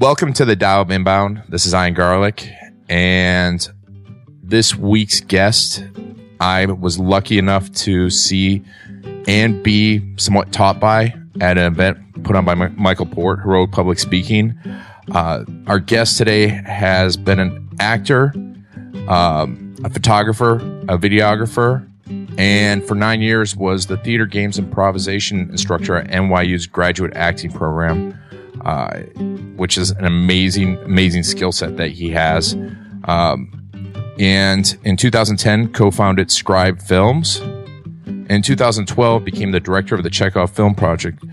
Welcome to the Tao of Inbound. This is Ian Garlic. And this week's guest, I was lucky enough to see and be somewhat taught by at an event put on by Michael Port, Heroic Public Speaking. Uh, our guest today has been an actor, um, a photographer, a videographer, and for nine years was the theater games improvisation instructor at NYU's graduate acting program uh, which is an amazing, amazing skill set that he has. Um, and in 2010, co-founded Scribe Films. In 2012, became the director of the Chekhov Film Project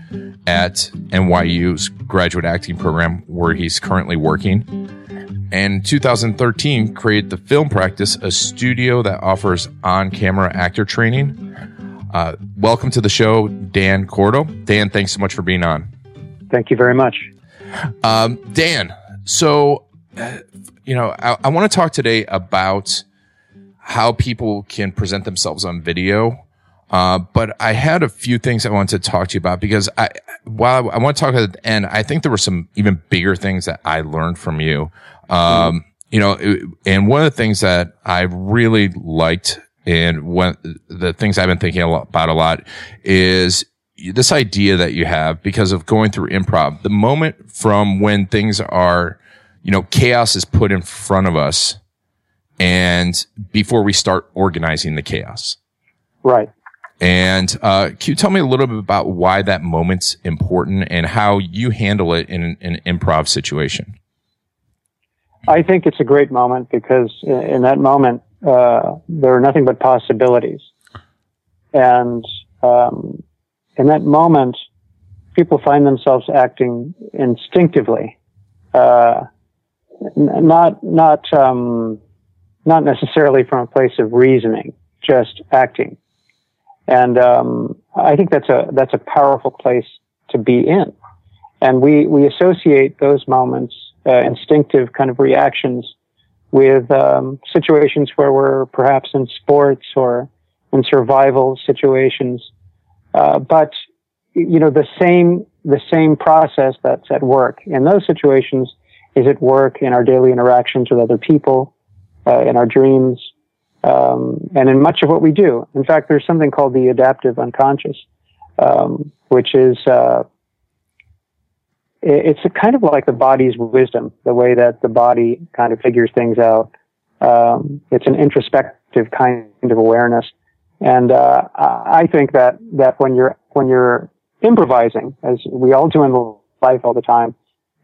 at NYU's graduate acting program, where he's currently working. And 2013, created the Film Practice, a studio that offers on-camera actor training. Uh, welcome to the show, Dan Cordle. Dan, thanks so much for being on. Thank you very much. Um, Dan, so, uh, you know, I, I want to talk today about how people can present themselves on video. Uh, but I had a few things I wanted to talk to you about because I, while I, I want to talk at the end, I think there were some even bigger things that I learned from you. Um, you know, and one of the things that I really liked and one, the things I've been thinking about a lot is this idea that you have because of going through improv, the moment from when things are, you know, chaos is put in front of us and before we start organizing the chaos. Right. And uh, can you tell me a little bit about why that moment's important and how you handle it in an improv situation? I think it's a great moment because in that moment, uh, there are nothing but possibilities. And um, in that moment, people find themselves acting instinctively, uh, not not um, not necessarily from a place of reasoning, just acting. And um, I think that's a that's a powerful place to be in. And we we associate those moments, uh, instinctive kind of reactions, with um, situations where we're perhaps in sports or in survival situations uh, but you know the same the same process that's at work in those situations is at work in our daily interactions with other people, uh, in our dreams, um, and in much of what we do. In fact, there's something called the adaptive unconscious, um, which is uh, it's kind of like the body's wisdom, the way that the body kind of figures things out. Um, it's an introspective kind of awareness and uh, I think that that when you're when you're improvising, as we all do in life all the time,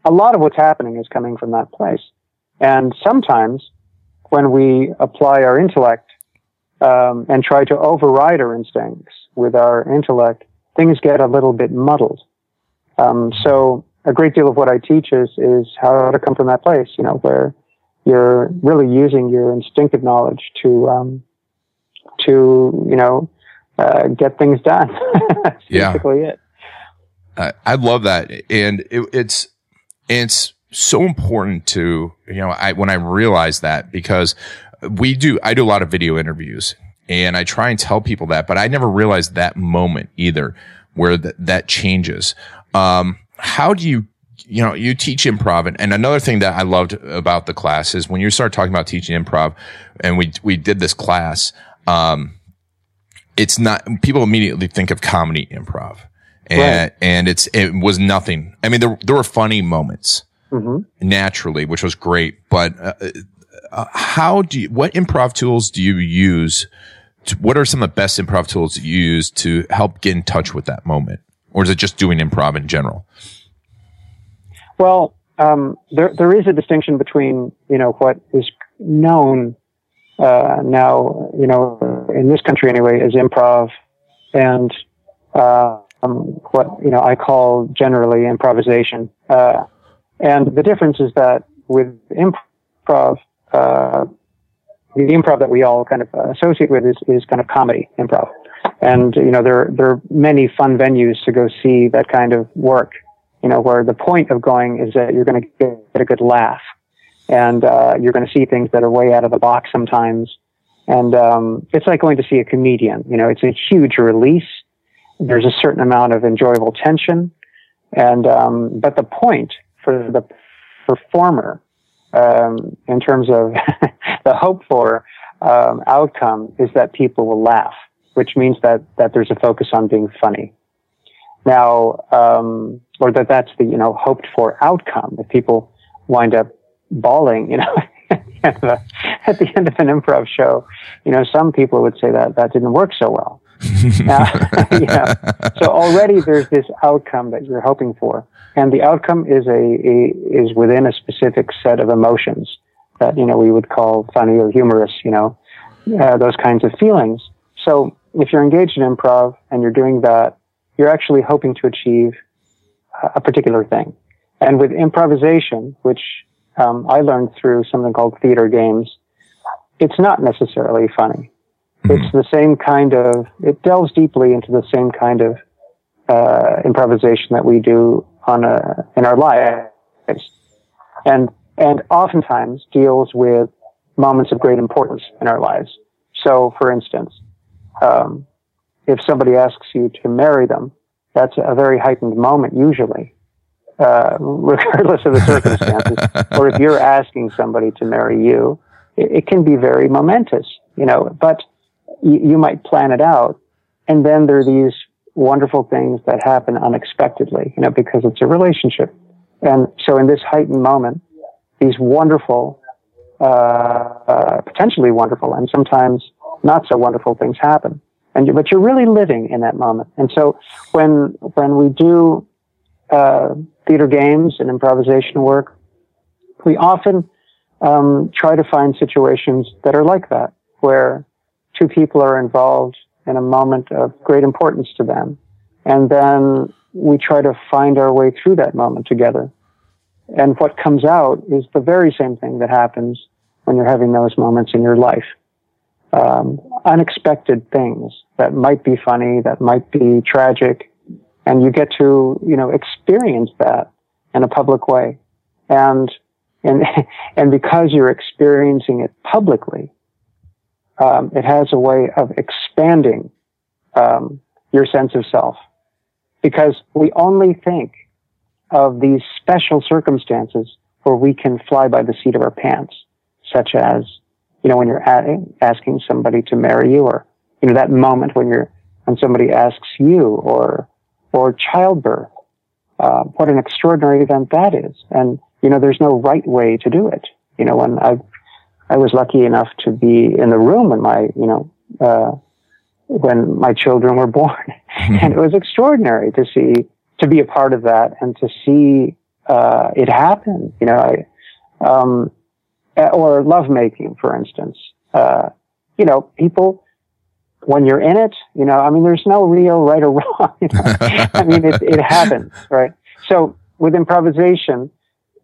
a lot of what's happening is coming from that place. And sometimes when we apply our intellect um, and try to override our instincts with our intellect, things get a little bit muddled. Um, so a great deal of what I teach is is how to come from that place, you know, where you're really using your instinctive knowledge to um, to you know uh, get things done. That's yeah. basically it. I, I love that, and it, it's it's so important to you know I when I realize that because we do I do a lot of video interviews and I try and tell people that, but I never realized that moment either where that that changes. Um, how do you you know, you teach improv. And, and, another thing that I loved about the class is when you start talking about teaching improv and we, we did this class, um, it's not, people immediately think of comedy improv and, right. and it's, it was nothing. I mean, there, there were funny moments mm-hmm. naturally, which was great, but, uh, uh, how do you, what improv tools do you use? To, what are some of the best improv tools you use to help get in touch with that moment? Or is it just doing improv in general? Well, um, there there is a distinction between you know what is known uh, now, you know, in this country anyway, is improv and uh, what you know I call generally improvisation. Uh, and the difference is that with improv, uh, the improv that we all kind of associate with is, is kind of comedy improv. And, you know, there, there are many fun venues to go see that kind of work, you know, where the point of going is that you're going to get a good laugh and, uh, you're going to see things that are way out of the box sometimes. And, um, it's like going to see a comedian, you know, it's a huge release. There's a certain amount of enjoyable tension. And, um, but the point for the performer, um, in terms of the hope for, um, outcome is that people will laugh which means that, that there's a focus on being funny. Now, um, or that that's the, you know, hoped for outcome. If people wind up bawling, you know, at the end of an improv show, you know, some people would say that that didn't work so well. now, you know, so already there's this outcome that you're hoping for, and the outcome is a, a is within a specific set of emotions that you know we would call funny or humorous, you know, uh, those kinds of feelings. So if you're engaged in improv and you're doing that, you're actually hoping to achieve a particular thing. And with improvisation, which um, I learned through something called theater games, it's not necessarily funny. Mm-hmm. It's the same kind of, it delves deeply into the same kind of uh, improvisation that we do on a, in our lives. And, and oftentimes deals with moments of great importance in our lives. So, for instance, um, if somebody asks you to marry them, that's a very heightened moment usually, uh, regardless of the circumstances. or if you're asking somebody to marry you, it, it can be very momentous, you know, but y- you might plan it out. And then there are these wonderful things that happen unexpectedly, you know, because it's a relationship. And so in this heightened moment, these wonderful, uh, uh, potentially wonderful and sometimes not so wonderful things happen. And you, but you're really living in that moment. And so when when we do uh, theater games and improvisation work, we often um, try to find situations that are like that, where two people are involved in a moment of great importance to them, and then we try to find our way through that moment together. And what comes out is the very same thing that happens when you're having those moments in your life um, unexpected things that might be funny, that might be tragic, and you get to you know experience that in a public way, and and and because you're experiencing it publicly, um, it has a way of expanding um, your sense of self, because we only think of these special circumstances where we can fly by the seat of our pants, such as you know, when you're asking somebody to marry you or, you know, that moment when you're, when somebody asks you or, or childbirth, uh, what an extraordinary event that is. And, you know, there's no right way to do it. You know, when I, I was lucky enough to be in the room when my, you know, uh, when my children were born. and it was extraordinary to see, to be a part of that and to see, uh, it happen. You know, I, um, or lovemaking, for instance. Uh, you know, people, when you're in it, you know, I mean, there's no real right or wrong. I mean, it, it happens, right? So with improvisation,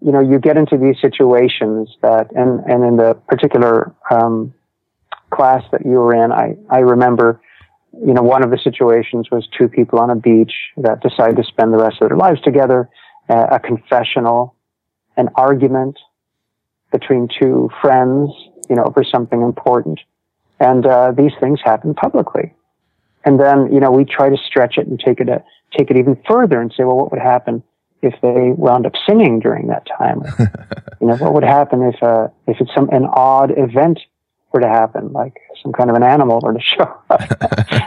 you know, you get into these situations that, and, and in the particular, um, class that you were in, I, I remember, you know, one of the situations was two people on a beach that decided to spend the rest of their lives together, uh, a confessional, an argument, between two friends, you know, over something important. And uh, these things happen publicly. And then, you know, we try to stretch it and take it a, take it even further and say, well, what would happen if they wound up singing during that time? you know, what would happen if uh, if it's some an odd event were to happen, like some kind of an animal were to show up?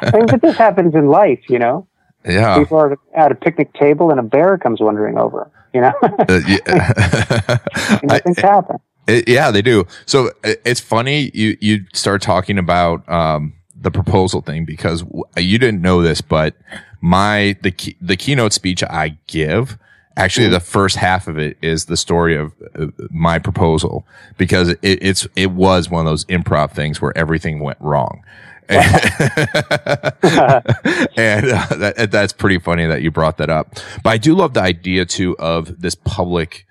I mean, but this happens in life, you know. Yeah. People are at a picnic table and a bear comes wandering over. You know. uh, yeah. know, things happen. It, yeah, they do. So it's funny you you start talking about um, the proposal thing because you didn't know this, but my the key, the keynote speech I give actually the first half of it is the story of uh, my proposal because it, it's it was one of those improv things where everything went wrong and, uh, that, that's pretty funny that you brought that up. But I do love the idea too of this public,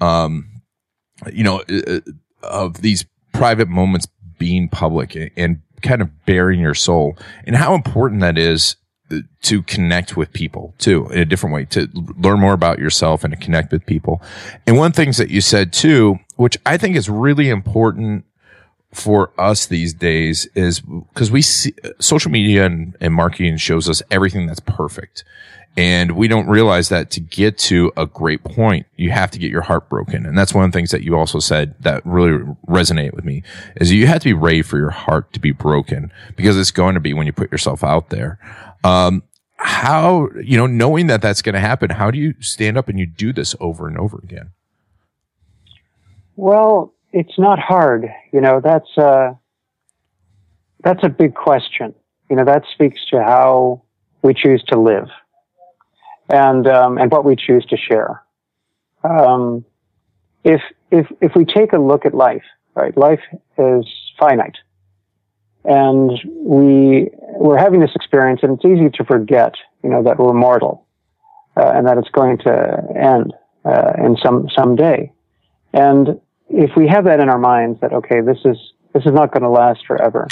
um, you know, uh, uh, of these private moments being public and kind of baring your soul and how important that is to connect with people too in a different way to learn more about yourself and to connect with people. And one of the things that you said too, which I think is really important for us these days is because we see social media and, and marketing shows us everything that's perfect. And we don't realize that to get to a great point, you have to get your heart broken. And that's one of the things that you also said that really resonate with me is you have to be ready for your heart to be broken because it's going to be when you put yourself out there. Um, how, you know, knowing that that's going to happen, how do you stand up and you do this over and over again? Well, it's not hard. You know, that's, a, that's a big question. You know, that speaks to how we choose to live and um, and what we choose to share. Um, if if if we take a look at life, right? Life is finite, and we we're having this experience, and it's easy to forget, you know, that we're mortal, uh, and that it's going to end uh, in some some day. And if we have that in our minds, that okay, this is this is not going to last forever,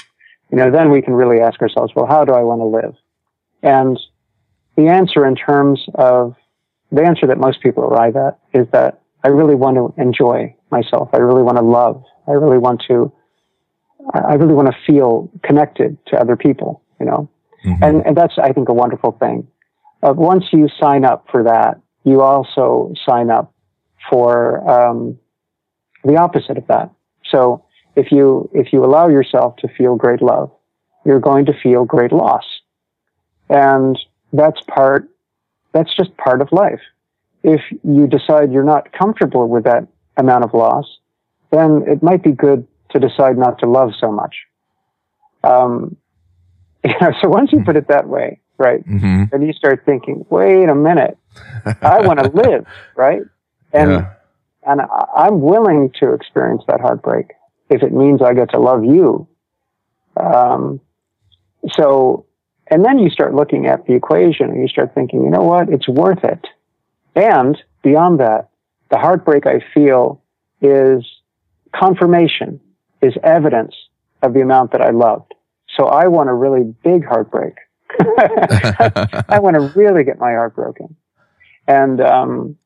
you know, then we can really ask ourselves, well, how do I want to live? And the answer in terms of the answer that most people arrive at is that I really want to enjoy myself. I really want to love. I really want to, I really want to feel connected to other people, you know? Mm-hmm. And, and that's, I think, a wonderful thing. Uh, once you sign up for that, you also sign up for, um, the opposite of that. So if you, if you allow yourself to feel great love, you're going to feel great loss. And that's part, that's just part of life. If you decide you're not comfortable with that amount of loss, then it might be good to decide not to love so much. Um, you know, so once you put it that way, right, mm-hmm. then you start thinking, wait a minute, I want to live, right? And, yeah. And I'm willing to experience that heartbreak if it means I get to love you. Um, so and then you start looking at the equation and you start thinking, you know what? It's worth it. And beyond that, the heartbreak I feel is confirmation, is evidence of the amount that I loved. So I want a really big heartbreak. I want to really get my heart broken. And, um,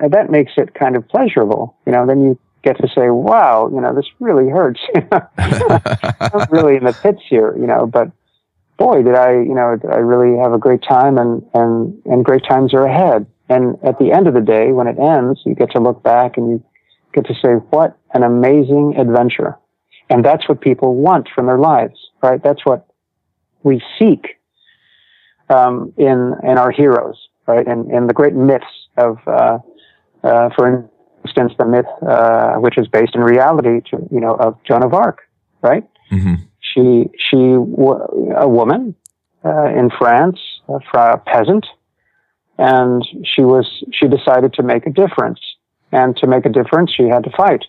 and that makes it kind of pleasurable. You know, then you get to say, wow, you know, this really hurts. I'm really in the pits here, you know, but boy, did I, you know, did I really have a great time and, and, and great times are ahead. And at the end of the day, when it ends, you get to look back and you get to say, what an amazing adventure. And that's what people want from their lives, right? That's what we seek, um, in, in our heroes, right? And, in the great myths of, uh, uh, for instance, the myth, uh, which is based in reality, to, you know, of Joan of Arc, right? Mm-hmm. She she a woman uh, in France, a peasant, and she was she decided to make a difference. And to make a difference, she had to fight,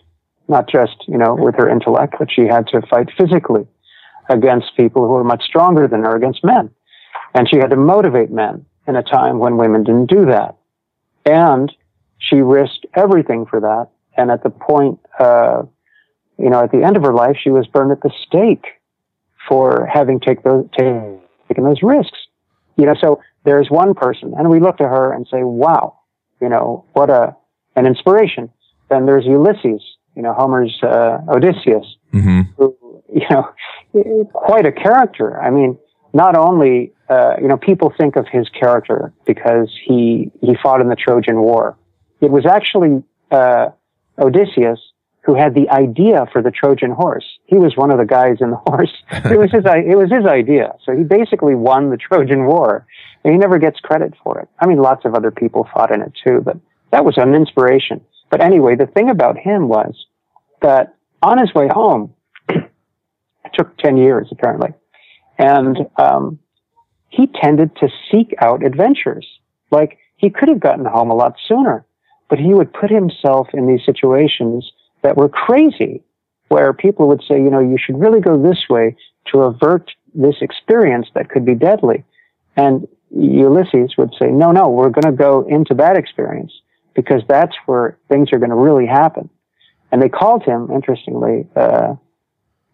not just you know with her intellect, but she had to fight physically against people who were much stronger than her, against men. And she had to motivate men in a time when women didn't do that. And she risked everything for that. And at the point, uh, you know, at the end of her life, she was burned at the stake for having take those, taken those risks. You know, so there's one person, and we look to her and say, "Wow, you know, what a an inspiration." Then there's Ulysses, you know, Homer's uh, Odysseus, mm-hmm. who, you know, quite a character. I mean, not only, uh, you know, people think of his character because he he fought in the Trojan War. It was actually uh, Odysseus who had the idea for the Trojan horse. He was one of the guys in the horse. It was his, it was his idea. So he basically won the Trojan War. And he never gets credit for it. I mean, lots of other people fought in it too, but that was an inspiration. But anyway, the thing about him was that on his way home, it took 10 years apparently, and um, he tended to seek out adventures. Like he could have gotten home a lot sooner, but he would put himself in these situations that were crazy, where people would say, you know, you should really go this way to avert this experience that could be deadly. And Ulysses would say, no, no, we're going to go into that experience because that's where things are going to really happen. And they called him, interestingly, uh,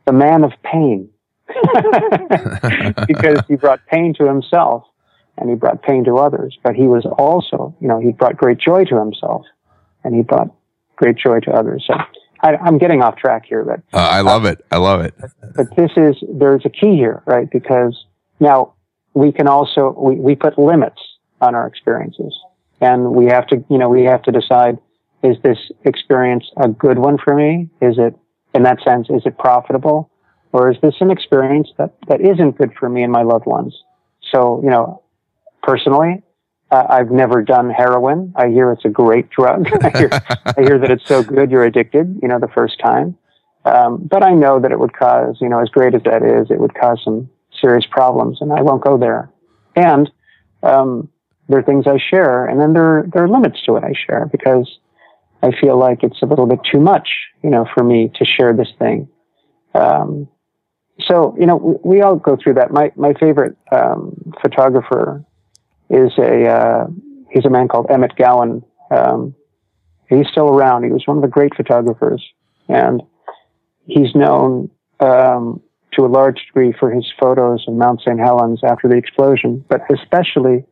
the man of pain because he brought pain to himself and he brought pain to others. But he was also, you know, he brought great joy to himself and he brought great joy to others. So I, am getting off track here, but uh, I love it. I love it. But this is there's a key here, right? Because now we can also we, we put limits on our experiences, and we have to you know we have to decide is this experience a good one for me? Is it in that sense is it profitable, or is this an experience that that isn't good for me and my loved ones? So you know, personally, uh, I've never done heroin. I hear it's a great drug. I, hear, I hear that it's so good you're addicted, you know, the first time. Um, but I know that it would cause, you know, as great as that is, it would cause some serious problems, and I won't go there. And um, there are things I share, and then there there are limits to what I share because I feel like it's a little bit too much, you know, for me to share this thing. Um, so you know, we, we, all go through that. My my favorite um, photographer is a uh, he's a man called Emmet Gowin. Um, he's still around. He was one of the great photographers, and he's known um, to a large degree for his photos of Mount St. Helens after the explosion, but especially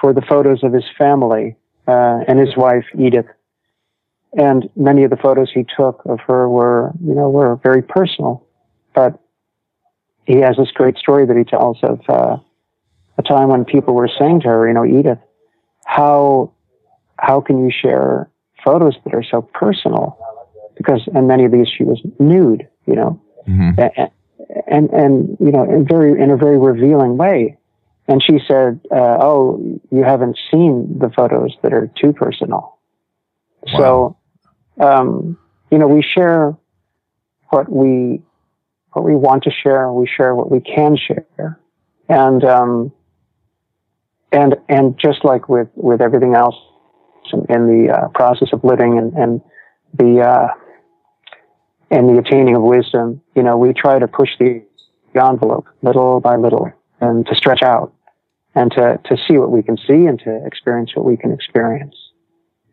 for the photos of his family uh, and his wife Edith. And many of the photos he took of her were, you know, were very personal. But he has this great story that he tells of uh, a time when people were saying to her, you know, Edith, how how can you share photos that are so personal? Because in many of these she was nude, you know, mm-hmm. and, and, and you know, in very in a very revealing way. And she said, uh, "Oh, you haven't seen the photos that are too personal." Wow. So, um, you know, we share what we what we want to share. We share what we can share, and um, and and just like with with everything else in, the uh, process of living and and the uh, and the attaining of wisdom, you know, we try to push the, the envelope little by little and to stretch out and to to see what we can see and to experience what we can experience.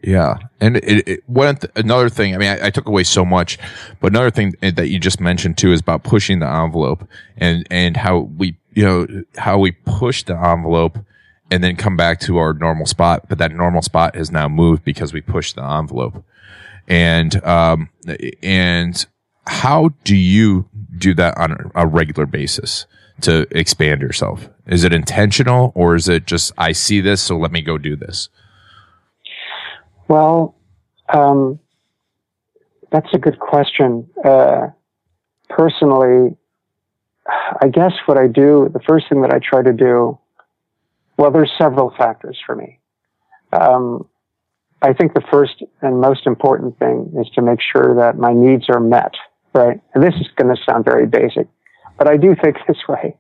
Yeah, and it, it one th- another thing. I mean, I, I, took away so much, but another thing that you just mentioned too is about pushing the envelope and and how we you know how we push the envelope and then come back to our normal spot. But that normal spot has now moved because we pushed the envelope. And, um, and how do you do that on a regular basis to expand yourself? Is it intentional or is it just, I see this, so let me go do this? Well, um, that's a good question. Uh, personally, I guess what I do, the first thing that I try to do well, there's several factors for me. Um, I think the first and most important thing is to make sure that my needs are met, right? And this is going to sound very basic, but I do think this way.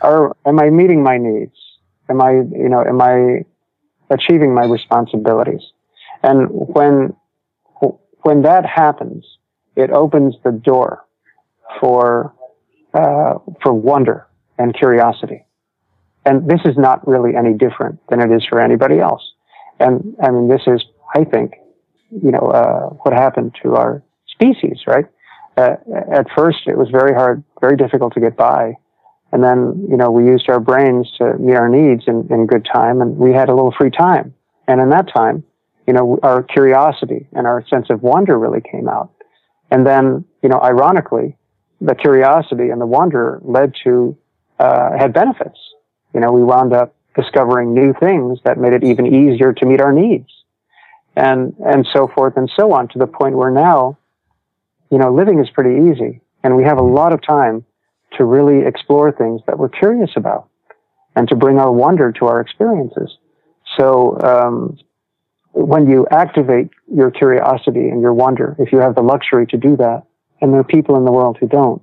Are, am I meeting my needs? Am I, you know, am I achieving my responsibilities? And when, when that happens, it opens the door for, uh, for wonder and curiosity. And this is not really any different than it is for anybody else. And I mean, this is, I think, you know, uh, what happened to our species, right? Uh, at first, it was very hard, very difficult to get by. And then, you know, we used our brains to meet our needs in, in good time and we had a little free time. And in that time, you know, our curiosity and our sense of wonder really came out. And then, you know, ironically, the curiosity and the wonder led to, uh, had benefits you know, we wound up discovering new things that made it even easier to meet our needs and, and so forth and so on to the point where now, you know, living is pretty easy and we have a lot of time to really explore things that we're curious about and to bring our wonder to our experiences. So, um, when you activate your curiosity and your wonder, if you have the luxury to do that, and there are people in the world who don't,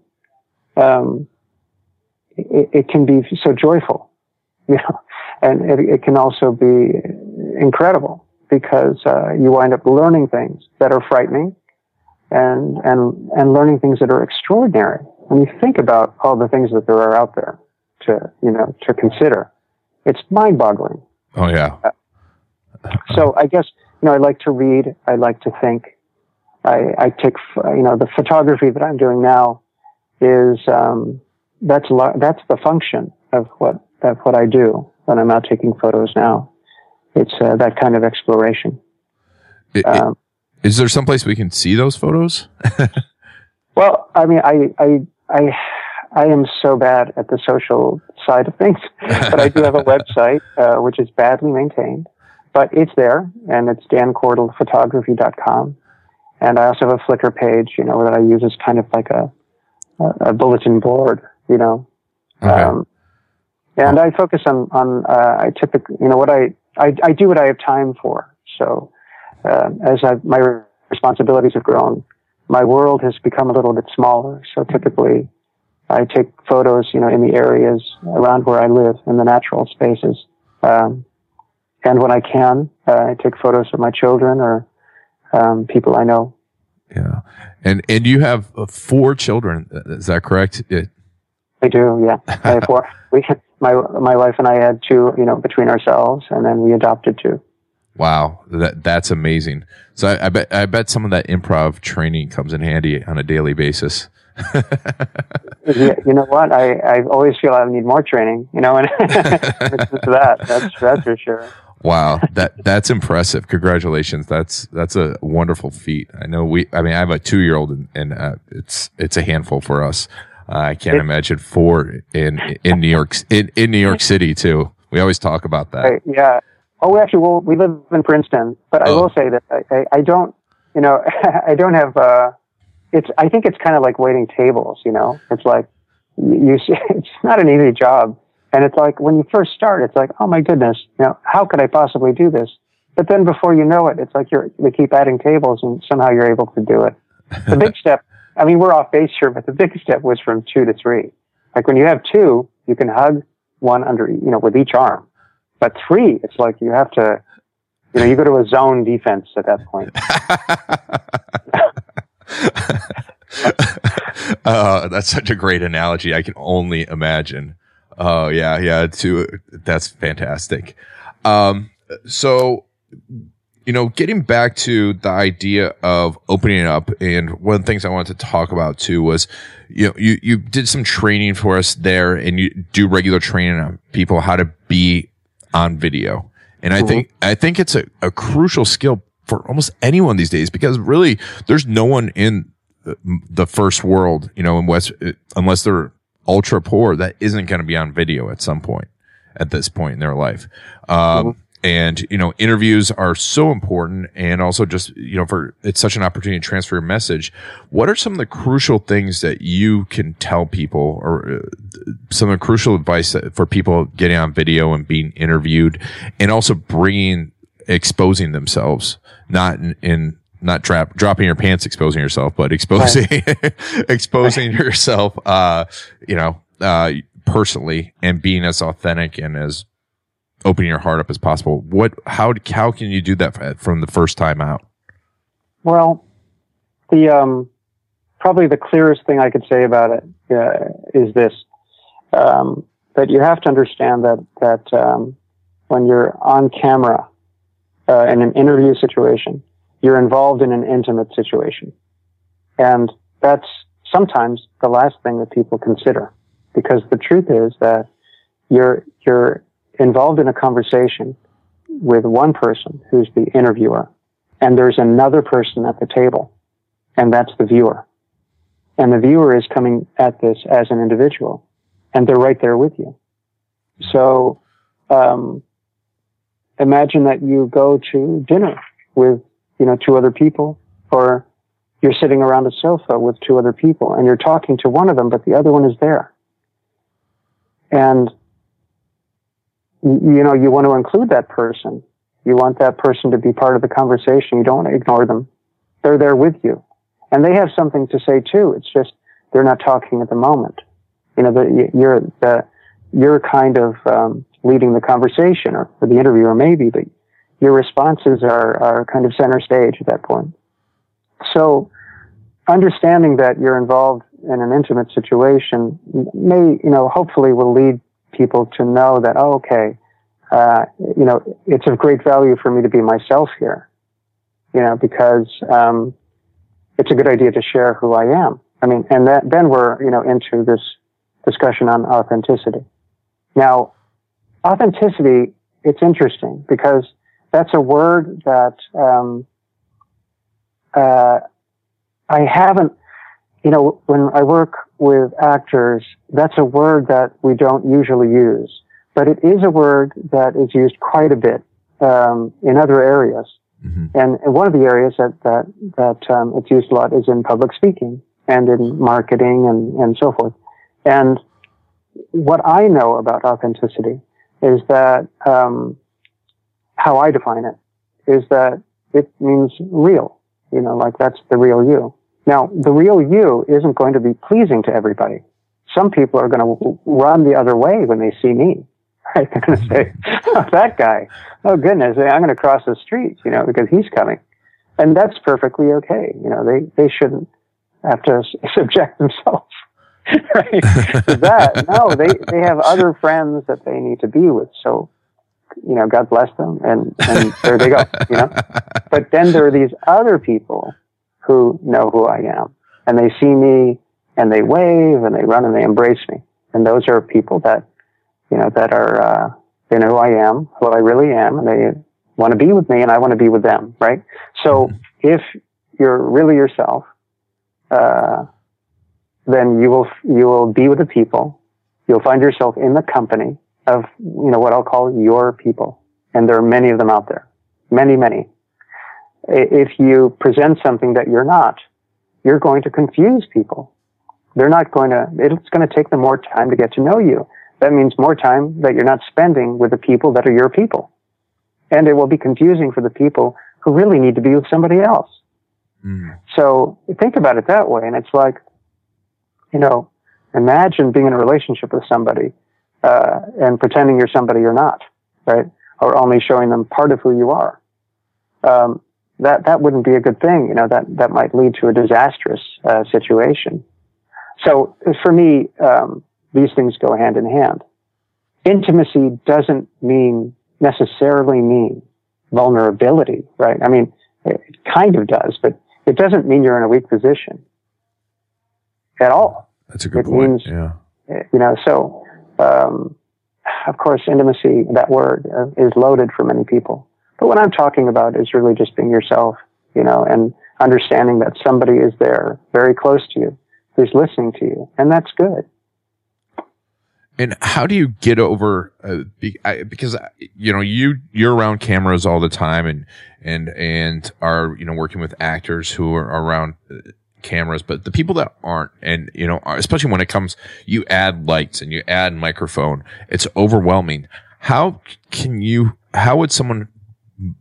um, it, it, can be so joyful you know, and it, it can also be incredible because uh, you wind up learning things that are frightening and and and learning things that are extraordinary when you think about all the things that there are out there to, you know, to consider, it's mind boggling. Oh, yeah. So I guess, you know, I like to read. I like to think. I, I take, you know, the photography that I'm doing now is, um, that's, that's the function of what, of what I do when I'm out taking photos now. It's uh, that kind of exploration. It, um, it, is there someplace we can see those photos? well, I mean, I, I, I, I am so bad at the social side of things, but I do have a website, uh, which is badly maintained, but it's there and it's dancordlephotography.com. And I also have a Flickr page, you know, that I use as kind of like a, a, a bulletin board, you know. Okay. Um, and I focus on, on, uh, I typically, you know, what I, I, I do what I have time for. So, uh, as I, my responsibilities have grown, my world has become a little bit smaller. So typically I take photos, you know, in the areas around where I live in the natural spaces. Um, and when I can, uh, I take photos of my children or, um, people I know. Yeah. And, and you have uh, four children. Is that correct? It- I do. Yeah. I have four. We, my, my wife and I had two, you know, between ourselves and then we adopted two. Wow, that that's amazing. So I, I, bet I bet some of that improv training comes in handy on a daily basis. yeah, you know what? I, I always feel I need more training. You know, and that that's that's for sure. Wow, that that's impressive. Congratulations. That's that's a wonderful feat. I know we. I mean, I have a two year old, and, and uh, it's it's a handful for us. Uh, I can't it, imagine four in in New York in, in New York City too. We always talk about that. yeah, Oh, we actually, well, we live in Princeton, but I oh. will say that I, I, I don't, you know, I don't have, uh, it's, I think it's kind of like waiting tables, you know, it's like, you, see, it's not an easy job. And it's like, when you first start, it's like, oh my goodness, you know, how could I possibly do this? But then before you know it, it's like you're, they keep adding tables and somehow you're able to do it. The big step, I mean, we're off base here, but the big step was from two to three. Like when you have two, you can hug one under, you know, with each arm. But three, it's like you have to, you know, you go to a zone defense at that point. uh, that's such a great analogy. I can only imagine. Oh yeah, yeah. Too. That's fantastic. Um, so, you know, getting back to the idea of opening it up, and one of the things I wanted to talk about too was, you know, you you did some training for us there, and you do regular training on people how to be on video. And I think, I think it's a, a crucial skill for almost anyone these days because really there's no one in the first world, you know, in West, unless they're ultra poor that isn't going to be on video at some point at this point in their life. Um, mm-hmm and you know interviews are so important and also just you know for it's such an opportunity to transfer your message what are some of the crucial things that you can tell people or uh, some of the crucial advice for people getting on video and being interviewed and also bringing exposing themselves not in, in not drop, dropping your pants exposing yourself but exposing right. exposing right. yourself uh you know uh personally and being as authentic and as opening your heart up as possible. What, how, how can you do that from the first time out? Well, the, um, probably the clearest thing I could say about it uh, is this, um, that you have to understand that, that, um, when you're on camera, uh, in an interview situation, you're involved in an intimate situation. And that's sometimes the last thing that people consider because the truth is that you're, you're involved in a conversation with one person who's the interviewer, and there's another person at the table, and that's the viewer. And the viewer is coming at this as an individual, and they're right there with you. So, um, imagine that you go to dinner with, you know, two other people, or you're sitting around a sofa with two other people, and you're talking to one of them, but the other one is there. And you know, you want to include that person. You want that person to be part of the conversation. You don't want to ignore them. They're there with you. And they have something to say too. It's just they're not talking at the moment. You know, the, you're the, you're kind of um, leading the conversation or, or the interviewer maybe, but your responses are, are kind of center stage at that point. So understanding that you're involved in an intimate situation may, you know, hopefully will lead people to know that, oh, okay, uh, you know, it's of great value for me to be myself here, you know, because um, it's a good idea to share who I am. I mean, and that, then we're, you know, into this discussion on authenticity. Now, authenticity, it's interesting because that's a word that um, uh, I haven't, you know, when I work with actors, that's a word that we don't usually use, but it is a word that is used quite a bit um, in other areas. Mm-hmm. And, one of the areas that that that um, it's used a lot is in public speaking and in marketing and and so forth. And what I know about authenticity is that um, how I define it is that it means real. You know, like that's the real you. Now, the real you isn't going to be pleasing to everybody. Some people are going to run the other way when they see me. Right? They're going to say, oh, that guy. Oh, goodness. I'm going to cross the street, you know, because he's coming. And that's perfectly okay. You know, they, they shouldn't have to subject themselves right? that no, they they have other friends that they need to be with. So, you know, God bless them, and and there they go. You know, but then there are these other people who know who I am, and they see me, and they wave, and they run, and they embrace me, and those are people that, you know, that are uh, they know who I am, who I really am, and they want to be with me, and I want to be with them, right? So mm-hmm. if you're really yourself. Uh, then you will you will be with the people. You'll find yourself in the company of you know what I'll call your people, and there are many of them out there, many many. If you present something that you're not, you're going to confuse people. They're not going to. It's going to take them more time to get to know you. That means more time that you're not spending with the people that are your people, and it will be confusing for the people who really need to be with somebody else. Mm. So think about it that way, and it's like you know, imagine being in a relationship with somebody uh, and pretending you're somebody you're not, right? Or only showing them part of who you are. Um, that that wouldn't be a good thing. You know, that that might lead to a disastrous uh, situation. So for me, um, these things go hand in hand. Intimacy doesn't mean necessarily mean vulnerability, right? I mean, it kind of does, but it doesn't mean you're in a weak position at all. That's a good it point. Means, yeah. You know, so um, of course, intimacy, that word, uh, is loaded for many people. But what I'm talking about is really just being yourself, you know, and understanding that somebody is there very close to you who's listening to you. And that's good. And how do you get over uh, be, I, because uh, you know you you're around cameras all the time and and and are you know working with actors who are around uh, cameras, but the people that aren't, and you know, especially when it comes, you add lights and you add microphone, it's overwhelming. How can you, how would someone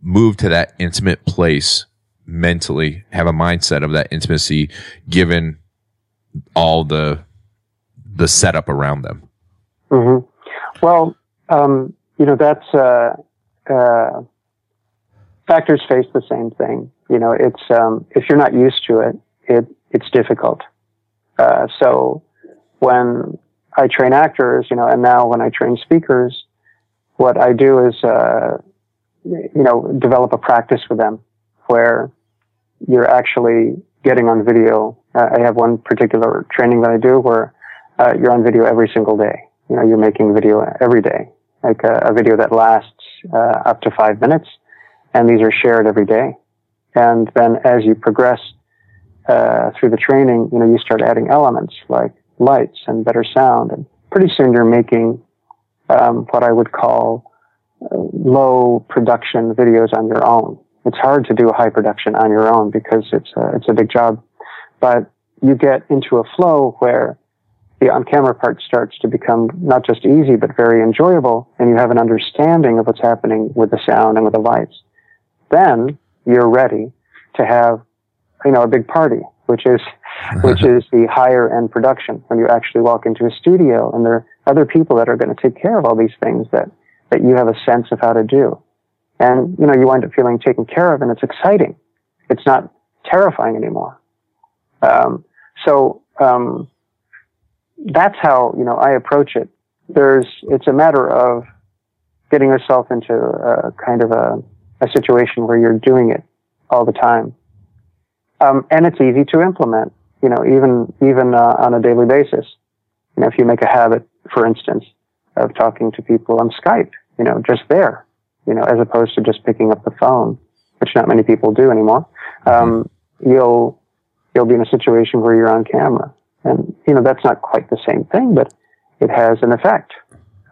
move to that intimate place mentally, have a mindset of that intimacy given all the, the setup around them? Mm-hmm. Well, um, you know, that's, uh, uh, factors face the same thing. You know, it's, um, if you're not used to it, it it's difficult. Uh, so when I train actors, you know, and now when I train speakers, what I do is, uh, you know, develop a practice with them where you're actually getting on video. Uh, I have one particular training that I do where uh, you're on video every single day. You know, you're making video every day, like a, a video that lasts uh, up to five minutes, and these are shared every day. And then as you progress uh, through the training, you know, you start adding elements like lights and better sound, and pretty soon you're making um, what I would call low production videos on your own. It's hard to do a high production on your own because it's a, it's a big job, but you get into a flow where the on-camera part starts to become not just easy but very enjoyable, and you have an understanding of what's happening with the sound and with the lights. Then you're ready to have you know, a big party, which is, which is the higher end production when you actually walk into a studio and there are other people that are going to take care of all these things that, that you have a sense of how to do. And, you know, you wind up feeling taken care of and it's exciting. It's not terrifying anymore. Um, so um, that's how you know I approach it. There's it's a matter of getting yourself into a kind of a, a situation where you're doing it all the time, um, and it's easy to implement. You know, even even uh, on a daily basis. You know, if you make a habit, for instance, of talking to people on Skype, you know, just there, you know, as opposed to just picking up the phone, which not many people do anymore. Um, you'll you'll be in a situation where you're on camera, and you know that's not quite the same thing, but it has an effect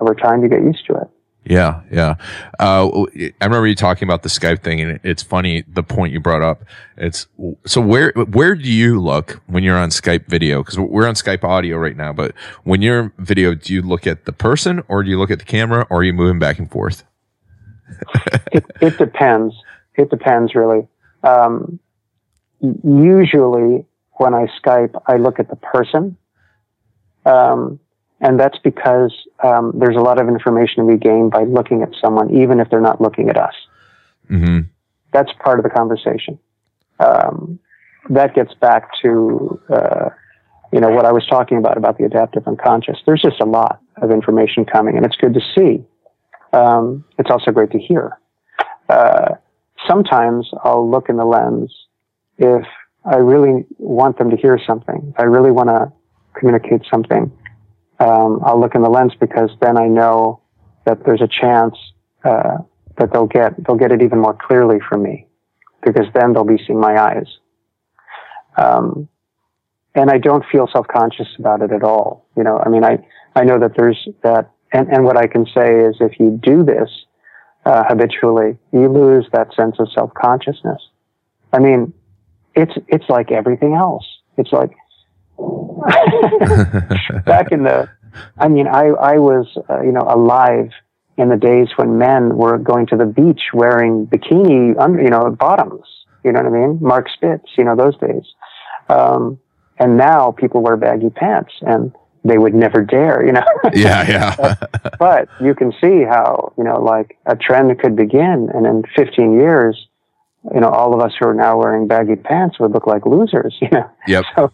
over time. You get used to it. Yeah, yeah. Uh, I remember you talking about the Skype thing, and it's funny the point you brought up. It's so where where do you look when you're on Skype video? Because we're on Skype audio right now, but when you're video, do you look at the person, or do you look at the camera, or are you moving back and forth? it, it, depends. It depends really. Um, usually, when I Skype, I look at the person. Um, and that's because um, there's a lot of information we gain by looking at someone, even if they're not looking at us. Mm-hmm. That's part of the conversation. Um, that gets back to uh, you know what I was talking about about the adaptive unconscious. There's just a lot of information coming, and it's good to see. Um, it's also great to hear. Uh, sometimes I'll look in the lens if I really want them to hear something. If I really want to communicate something um, I'll look in the lens because then I know that there's a chance uh, that they'll get they'll get it even more clearly from me because then they'll be seeing my eyes. Um, and I don't feel self conscious about it at all. You know, I mean, I I know that there's that, and and what I can say is if you do this uh, habitually, you lose that sense of self consciousness. I mean, it's it's like everything else. It's like back in the, I mean, I, I was, uh, you know, alive in the days when men were going to the beach wearing bikini, under, you know, bottoms. You know what I mean? Mark Spitz, you know, those days. Um, and now people wear baggy pants and they would never dare, you know? yeah, yeah. but you can see how, you know, like a trend could begin and in 15 years, you know, all of us who are now wearing baggy pants would look like losers, you know? Yep. So,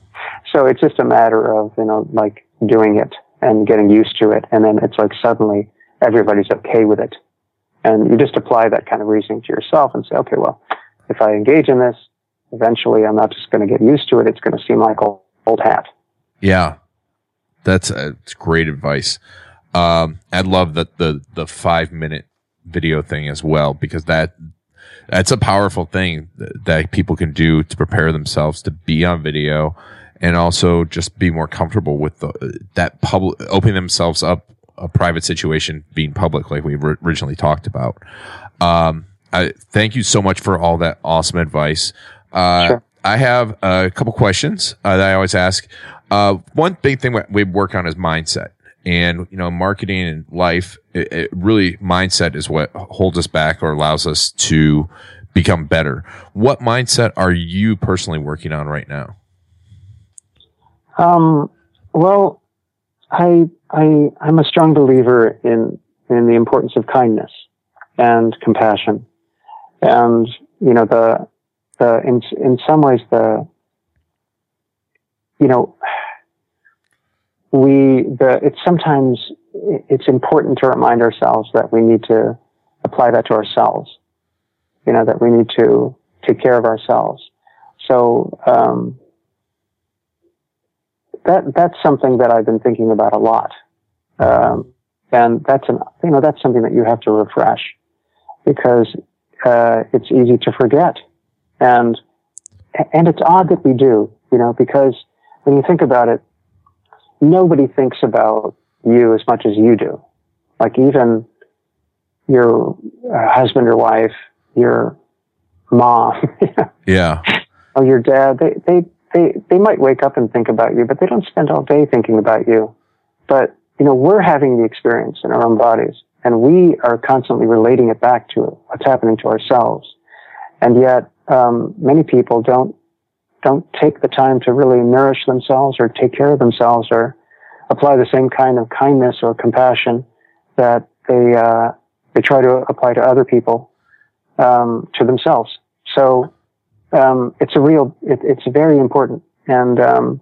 so it's just a matter of, you know, like doing it and getting used to it. And then it's like suddenly everybody's okay with it. And you just apply that kind of reasoning to yourself and say, okay, well, if I engage in this, eventually I'm not just going to get used to it. It's going to seem like old, old hat. Yeah. That's, uh, that's great advice. Um, I love that the, the five minute video thing as well, because that, that's a powerful thing that people can do to prepare themselves to be on video and also just be more comfortable with the, that public opening themselves up a private situation being public like we originally talked about. Um, I, thank you so much for all that awesome advice. Uh, sure. i have a couple questions uh, that i always ask. Uh, one big thing we work on is mindset and you know marketing and life it, it really mindset is what holds us back or allows us to become better what mindset are you personally working on right now um, well, I, I, I'm a strong believer in, in the importance of kindness and compassion. And, you know, the, the, in, in some ways, the, you know, we, the, it's sometimes, it's important to remind ourselves that we need to apply that to ourselves. You know, that we need to take care of ourselves. So, um, that that's something that I've been thinking about a lot, um, and that's an you know that's something that you have to refresh because uh, it's easy to forget, and and it's odd that we do, you know, because when you think about it, nobody thinks about you as much as you do. Like even your uh, husband or wife, your mom, yeah, or your dad, they they they they might wake up and think about you, but they don't spend all day thinking about you. But you know, we're having the experience in our own bodies, and we are constantly relating it back to what's happening to ourselves. And yet, um, many people don't don't take the time to really nourish themselves or take care of themselves or apply the same kind of kindness or compassion that they uh, they try to apply to other people um, to themselves. So um, it's a real, it, it's very important and um,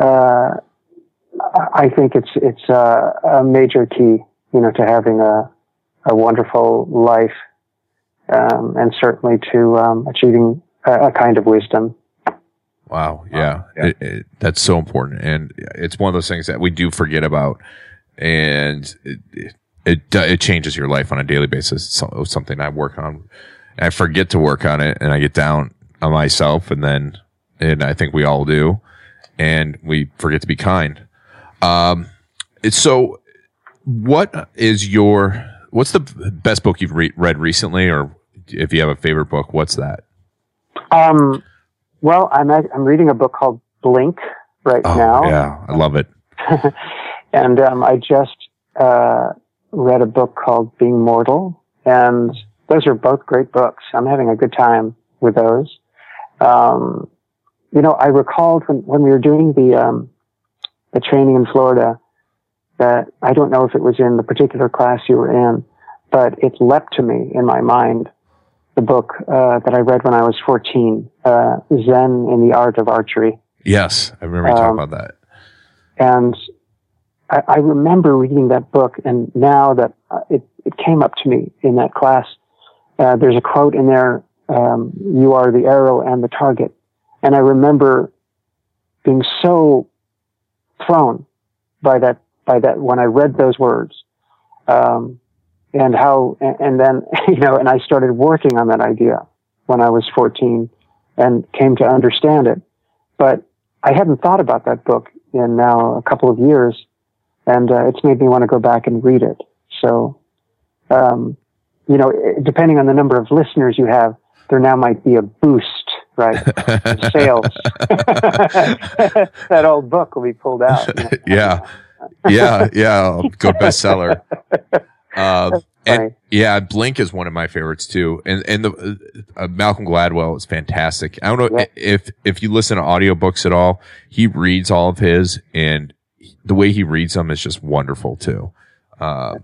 uh, I think it's it's a, a, major key, you know, to having a a wonderful life, um, and certainly to um, achieving a, a, kind of wisdom. Wow, yeah, yeah. It, it, that's so important, and it's one of those things that we do forget about, and it, it it changes your life on a daily basis. So something I work on. I forget to work on it, and I get down on myself, and then and I think we all do, and we forget to be kind. Um, it's so. What is your what's the best book you've re- read recently, or if you have a favorite book, what's that? Um, well, I'm I'm reading a book called Blink right oh, now. Yeah, I love it. and um, I just uh, read a book called Being Mortal, and those are both great books. I'm having a good time with those. Um, you know, I recalled when, when we were doing the um, the training in Florida that I don't know if it was in the particular class you were in, but it leapt to me in my mind the book uh, that I read when I was 14, uh, Zen in the Art of Archery. Yes, I remember you um, talking about that. And I, I, remember reading that book, and now that uh, it, it came up to me in that class, uh, there's a quote in there um, You are the arrow and the target. And I remember being so thrown by that, by that when I read those words. Um, and how, and then, you know, and I started working on that idea when I was 14 and came to understand it. But I hadn't thought about that book in now a couple of years, and uh, it's made me want to go back and read it. So, um, you know, depending on the number of listeners you have, there now might be a boost, right? sales. that old book will be pulled out. You know? yeah. Yeah. Yeah. Go bestseller. Uh, and yeah, Blink is one of my favorites too. And, and the, uh, Malcolm Gladwell is fantastic. I don't know if, if you listen to audiobooks at all, he reads all of his and the way he reads them is just wonderful too. Uh,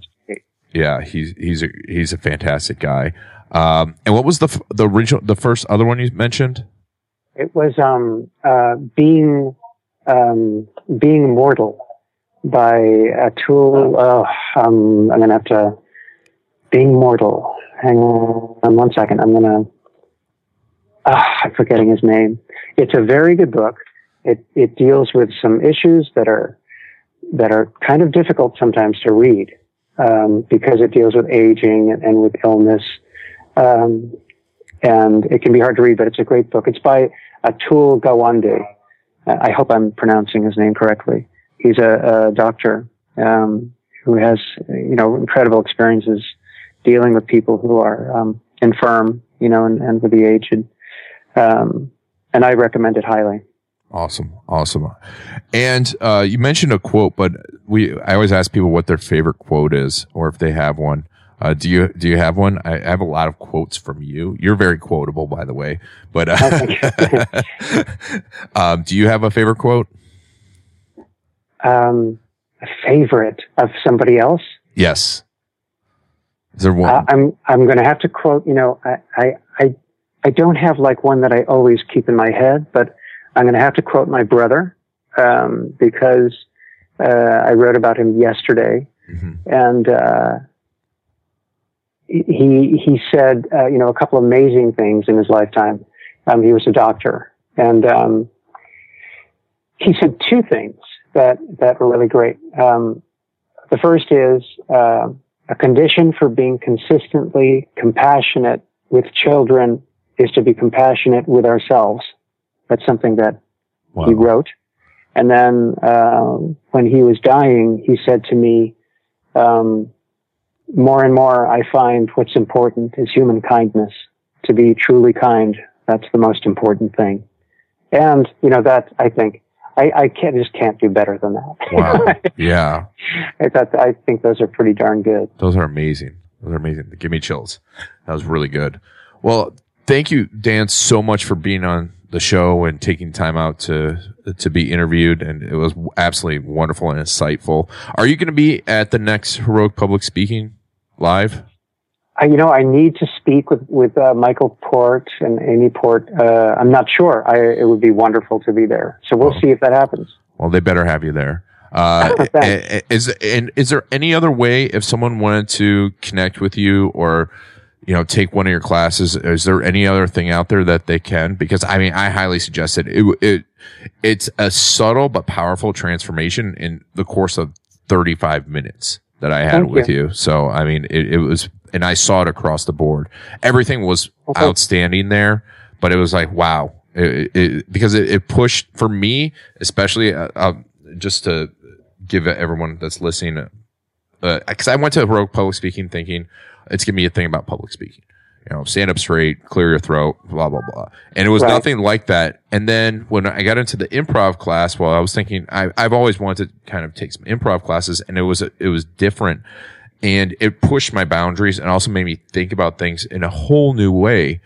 yeah, he's, he's a, he's a fantastic guy. Um, and what was the, the original, the first other one you mentioned? It was, um, uh, being, um, being mortal by Atul. Uh, um, I'm going to have to. Being Mortal. Hang on one second. I'm going to. Uh, I'm forgetting his name. It's a very good book. It it deals with some issues that are that are kind of difficult sometimes to read um, because it deals with aging and, and with illness, um, and it can be hard to read. But it's a great book. It's by Atul Gawande. I hope I'm pronouncing his name correctly he's a, a doctor um, who has you know incredible experiences dealing with people who are um, infirm, you know, and, and with the aged. Um, and I recommend it highly. Awesome, awesome. And uh, you mentioned a quote, but we I always ask people what their favorite quote is, or if they have one. Uh, do you do you have one? I, have a lot of quotes from you. You're very quotable, by the way. But uh, um, do you have a favorite quote? Um, a favorite of somebody else? Yes. Is there one? Uh, I'm I'm going to have to quote. You know, I, I I I don't have like one that I always keep in my head, but I'm going to have to quote my brother um, because uh, I wrote about him yesterday, mm-hmm. and uh, he he said uh, you know a couple of amazing things in his lifetime. Um, he was a doctor, and um, he said two things that that were really great. Um, the first is uh, a condition for being consistently compassionate with children is to be compassionate with ourselves. That's something that wow. he wrote. And then uh, when he was dying, he said to me, um, "More and more, I find what's important is human kindness. To be truly kind, that's the most important thing." And you know that I think I, I can't just can't do better than that. Wow. yeah. I thought I think those are pretty darn good. Those are amazing. Those are amazing. Give me chills. That was really good. Well, thank you, Dan, so much for being on the show and taking time out to to be interviewed and it was absolutely wonderful and insightful. Are you going to be at the next Heroic Public Speaking live? I, you know, I need to speak with with uh, Michael Port and Amy Port. Uh, I'm not sure. I, it would be wonderful to be there. So we'll oh. see if that happens. Well, they better have you there. Uh, is and is there any other way if someone wanted to connect with you or you know take one of your classes? Is there any other thing out there that they can? Because I mean, I highly suggest it. It, it it's a subtle but powerful transformation in the course of 35 minutes that I had Thank with you. you. So I mean, it, it was and I saw it across the board. Everything was okay. outstanding there, but it was like, wow. It, it, because it, pushed for me, especially, uh, uh, just to give everyone that's listening, because uh, I went to Heroic Public Speaking thinking it's gonna be a thing about public speaking. You know, stand up straight, clear your throat, blah blah blah. And it was right. nothing like that. And then when I got into the improv class, well, I was thinking I, I've always wanted to kind of take some improv classes, and it was it was different and it pushed my boundaries and also made me think about things in a whole new way.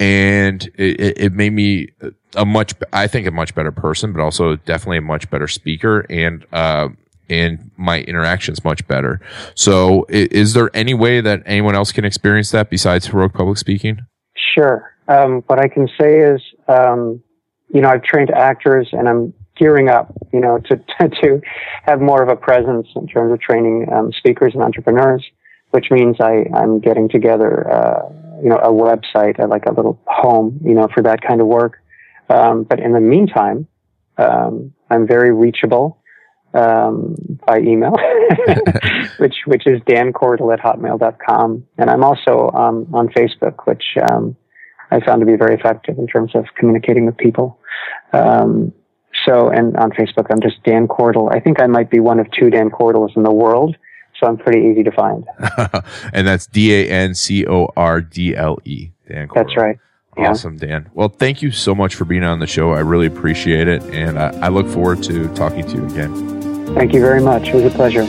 And it, it made me a much, I think a much better person, but also definitely a much better speaker and, uh, and my interactions much better. So is there any way that anyone else can experience that besides heroic public speaking? Sure. Um, what I can say is, um, you know, I've trained actors and I'm gearing up, you know, to, to have more of a presence in terms of training um, speakers and entrepreneurs, which means I, I'm getting together, uh, you know, a website, uh, like a little home, you know, for that kind of work. Um, but in the meantime, um, I'm very reachable um, by email, which which is dancordle at hotmail.com. And I'm also um, on Facebook, which um, I found to be very effective in terms of communicating with people. Um, so, and on Facebook, I'm just Dan Cordle. I think I might be one of two Dan Cordles in the world. So I'm pretty easy to find. and that's D A N C O R D L E. Dan Cordle. That's right. Awesome, Dan. Well, thank you so much for being on the show. I really appreciate it. And I, I look forward to talking to you again. Thank you very much. It was a pleasure.